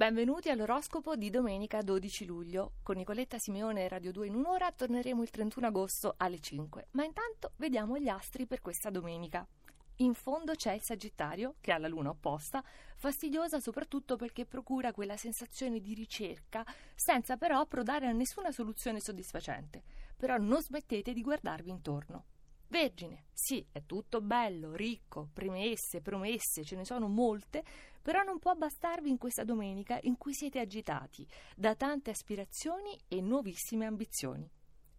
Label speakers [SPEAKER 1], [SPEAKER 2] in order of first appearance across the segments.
[SPEAKER 1] Benvenuti all'oroscopo di domenica 12 luglio. Con Nicoletta Simeone e Radio 2 in un'ora torneremo il 31 agosto alle 5. Ma intanto vediamo gli astri per questa domenica. In fondo c'è il Sagittario, che ha la luna opposta, fastidiosa soprattutto perché procura quella sensazione di ricerca, senza però approdare a nessuna soluzione soddisfacente. Però non smettete di guardarvi intorno. Vergine, sì, è tutto bello, ricco, premesse, promesse, ce ne sono molte, però non può bastarvi in questa domenica in cui siete agitati da tante aspirazioni e nuovissime ambizioni.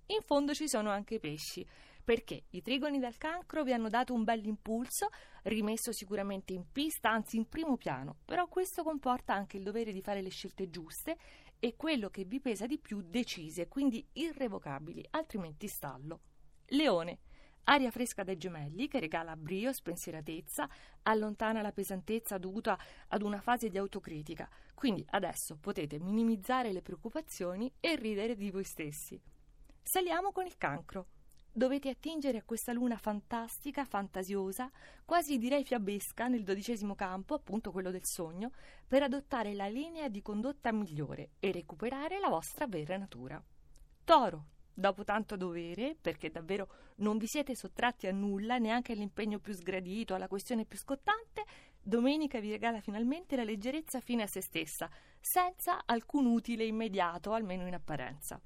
[SPEAKER 1] In fondo ci sono anche i pesci, perché i trigoni del cancro vi hanno dato un bel impulso, rimesso sicuramente in pista, anzi in primo piano, però questo comporta anche il dovere di fare le scelte giuste e quello che vi pesa di più decise, quindi irrevocabili, altrimenti stallo. Leone. Aria fresca dai gemelli che regala brio, spensieratezza, allontana la pesantezza dovuta ad una fase di autocritica. Quindi adesso potete minimizzare le preoccupazioni e ridere di voi stessi. Saliamo con il cancro. Dovete attingere a questa luna fantastica, fantasiosa, quasi direi fiabesca nel dodicesimo campo, appunto quello del sogno, per adottare la linea di condotta migliore e recuperare la vostra vera natura. Toro, Dopo tanto dovere, perché davvero non vi siete sottratti a nulla, neanche all'impegno più sgradito, alla questione più scottante, domenica vi regala finalmente la leggerezza fine a se stessa, senza alcun utile immediato, almeno in apparenza.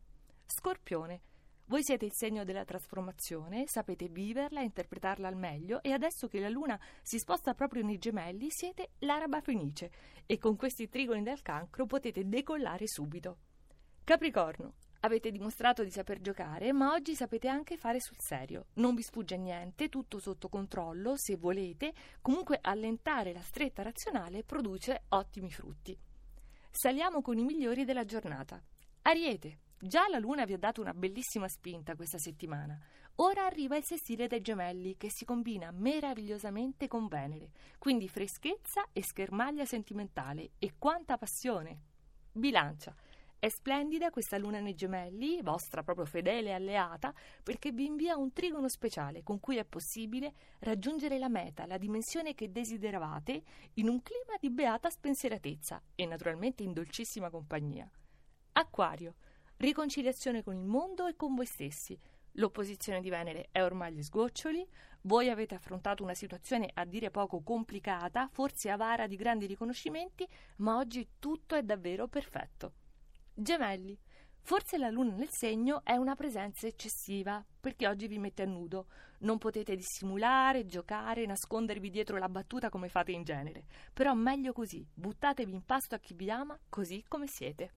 [SPEAKER 1] Scorpione. Voi siete il segno della trasformazione, sapete viverla e interpretarla al meglio e adesso che la luna si sposta proprio nei gemelli siete l'araba fenice e con questi trigoni del cancro potete decollare subito. Capricorno. Avete dimostrato di saper giocare, ma oggi sapete anche fare sul serio. Non vi sfugge niente, tutto sotto controllo, se volete. Comunque allentare la stretta razionale produce ottimi frutti. Saliamo con i migliori della giornata. Ariete. Già la luna vi ha dato una bellissima spinta questa settimana. Ora arriva il sestile dei gemelli che si combina meravigliosamente con Venere. Quindi freschezza e schermaglia sentimentale e quanta passione. Bilancia. È splendida questa luna nei gemelli, vostra proprio fedele alleata, perché vi invia un trigono speciale con cui è possibile raggiungere la meta, la dimensione che desideravate, in un clima di beata spensieratezza e naturalmente in dolcissima compagnia. Acquario. Riconciliazione con il mondo e con voi stessi. L'opposizione di Venere è ormai agli sgoccioli, voi avete affrontato una situazione a dire poco complicata, forse avara di grandi riconoscimenti, ma oggi tutto è davvero perfetto. Gemelli. Forse la luna nel segno è una presenza eccessiva, perché oggi vi mette a nudo. Non potete dissimulare, giocare, nascondervi dietro la battuta come fate in genere. Però meglio così, buttatevi in pasto a chi vi ama, così come siete.